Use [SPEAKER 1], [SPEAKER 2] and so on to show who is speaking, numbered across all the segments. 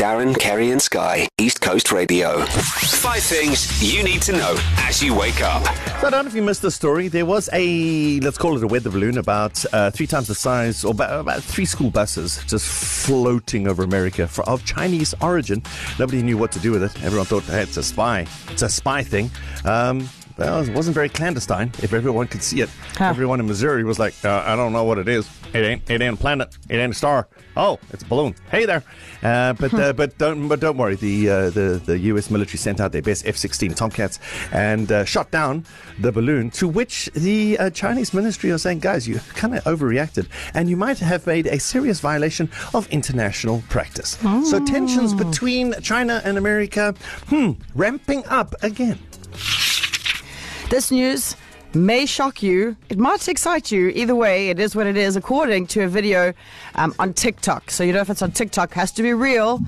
[SPEAKER 1] Darren, Kerry, and Sky, East Coast Radio. Five things you need to know as you wake up.
[SPEAKER 2] So I don't know if you missed the story. There was a, let's call it a weather balloon, about uh, three times the size, or about, about three school buses just floating over America for, of Chinese origin. Nobody knew what to do with it. Everyone thought, hey, it's a spy. It's a spy thing. Um, well, it wasn't very clandestine if everyone could see it.
[SPEAKER 3] Huh.
[SPEAKER 2] Everyone in Missouri was like, uh, I don't know what it is. It ain't, it ain't a planet. It ain't a star. Oh, it's a balloon. Hey there. Uh, but uh, but don't but don't worry. The uh, the the U.S. military sent out their best F-16 Tomcats and uh, shot down the balloon. To which the uh, Chinese ministry are saying, guys, you kind of overreacted, and you might have made a serious violation of international practice. So tensions between China and America, hmm, ramping up again.
[SPEAKER 3] This news may shock you. It might excite you. Either way, it is what it is, according to a video um, on TikTok. So you know if it's on TikTok, has to be real.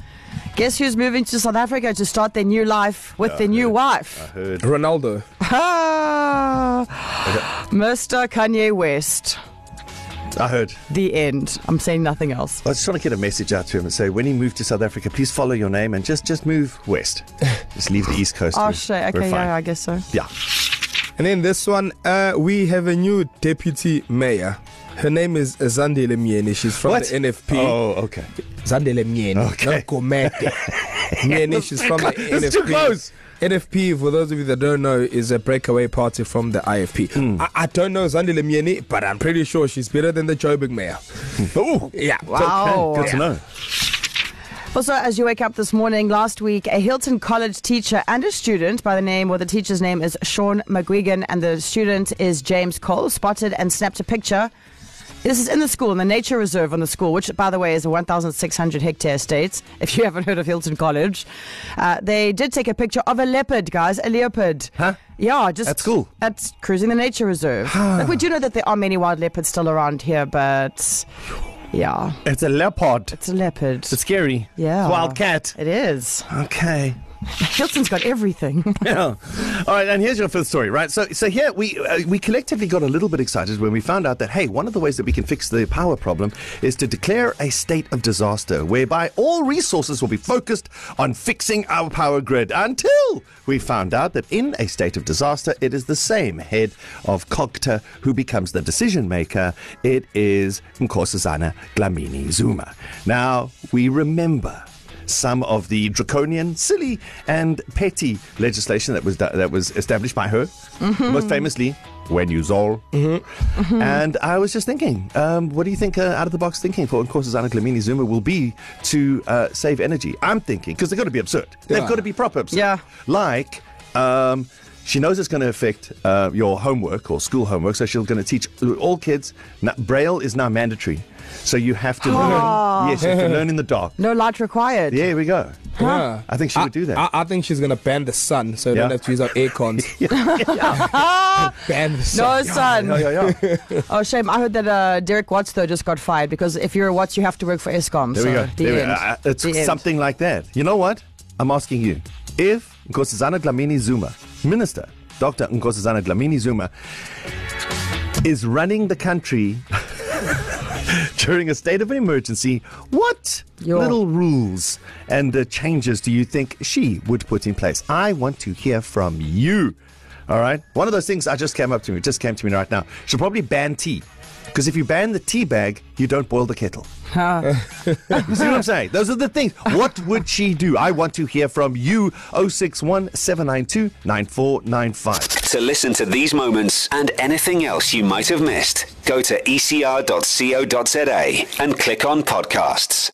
[SPEAKER 3] Guess who's moving to South Africa to start their new life with their new wife?
[SPEAKER 2] I heard.
[SPEAKER 4] Ronaldo.
[SPEAKER 3] Ah, Mr. Kanye West.
[SPEAKER 2] I heard.
[SPEAKER 3] The end. I'm saying nothing else.
[SPEAKER 2] I was trying to get a message out to him and say, when he moved to South Africa, please follow your name and just just move west. just leave the East Coast.
[SPEAKER 3] Oh, shit. Okay, yeah, I guess so.
[SPEAKER 2] Yeah.
[SPEAKER 4] And then this one, uh, we have a new deputy mayor. Her name is Zandile Myeni. She's from
[SPEAKER 2] What?
[SPEAKER 4] the NFP.
[SPEAKER 2] Oh, okay.
[SPEAKER 4] Zandile Myeni.
[SPEAKER 2] Okay.
[SPEAKER 4] Not Gumede. Myeni, she's from the NFP.
[SPEAKER 2] It's too close.
[SPEAKER 4] NFP, for those of you that don't know, is a breakaway party from the IFP.
[SPEAKER 2] Hmm.
[SPEAKER 4] I, I don't know Zandile Myeni, but I'm pretty sure she's better than the Joburg mayor.
[SPEAKER 2] Oh,
[SPEAKER 4] Yeah.
[SPEAKER 3] Wow.
[SPEAKER 2] good to know.
[SPEAKER 3] Also, as you wake up this morning, last week, a Hilton College teacher and a student by the name, or the teacher's name is Sean McGuigan, and the student is James Cole, spotted and snapped a picture. This is in the school, in the nature reserve on the school, which, by the way, is a 1,600 hectare estate. If you haven't heard of Hilton College, uh, they did take a picture of a leopard, guys, a leopard.
[SPEAKER 2] Huh?
[SPEAKER 3] Yeah, just
[SPEAKER 2] At school?
[SPEAKER 3] At cruising the nature reserve. like we do know that there are many wild leopards still around here, but yeah,
[SPEAKER 2] It's a leopard.
[SPEAKER 3] it's a leopard.
[SPEAKER 2] It's scary.
[SPEAKER 3] Yeah.
[SPEAKER 2] Wild cat.
[SPEAKER 3] It is.
[SPEAKER 2] Okay.
[SPEAKER 3] Hilton's got everything.
[SPEAKER 2] Yeah. All right, and here's your fifth story, right? So, so here we uh, we collectively got a little bit excited when we found out that hey, one of the ways that we can fix the power problem is to declare a state of disaster, whereby all resources will be focused on fixing our power grid. Until we found out that in a state of disaster, it is the same head of Cogta who becomes the decision maker. It is Nkosazana Dlamini Zuma. Now we remember some of the draconian, silly, and petty legislation that was that was established by her, most famously. When you Zol. And I was just thinking, um, what do you think uh, out of the box thinking for Nkosazana Dlamini Zuma will be to uh, save energy? I'm thinking, because they've got to be absurd. They've got to be proper absurd.
[SPEAKER 3] Yeah.
[SPEAKER 2] Like, um, she knows it's going to affect uh, your homework or school homework, so she's going to teach all kids. Now, Braille is now mandatory, so you have to learn. Yes, you have to learn in the dark.
[SPEAKER 3] No light required.
[SPEAKER 2] There we go.
[SPEAKER 4] Yeah.
[SPEAKER 2] I think she would do that.
[SPEAKER 4] I, I think she's going to ban the sun so we
[SPEAKER 2] Yeah.
[SPEAKER 4] don't have to use our air cons. ban the sun.
[SPEAKER 3] No
[SPEAKER 4] sun.
[SPEAKER 3] sun.
[SPEAKER 2] Yeah, yeah, yeah.
[SPEAKER 3] Oh, shame. I heard that uh, Derek Watts, though, just got fired because if you're a Watts, you have to work for Eskom.
[SPEAKER 2] There
[SPEAKER 3] so
[SPEAKER 2] we go.
[SPEAKER 3] The
[SPEAKER 2] There we
[SPEAKER 3] end.
[SPEAKER 2] go. Uh, it's
[SPEAKER 3] The end.
[SPEAKER 2] something like that. You know what? I'm asking you. If Nkosazana Dlamini Zuma, Minister Dr. Nkosazana Dlamini Zuma, is running the country during a state of emergency, what
[SPEAKER 3] Yo.
[SPEAKER 2] little rules and uh, changes do you think she would put in place? I want to hear from you. All right. One of those things I just came up to me, just came to me right now. She'll probably ban tea. Because if you ban the tea bag, you don't boil the kettle. You see what I'm saying? Those are the things. What would she do? I want to hear from you. 061 792 9495.
[SPEAKER 1] To listen to these moments and anything else you might have missed, go to ecr.co.za and click on podcasts.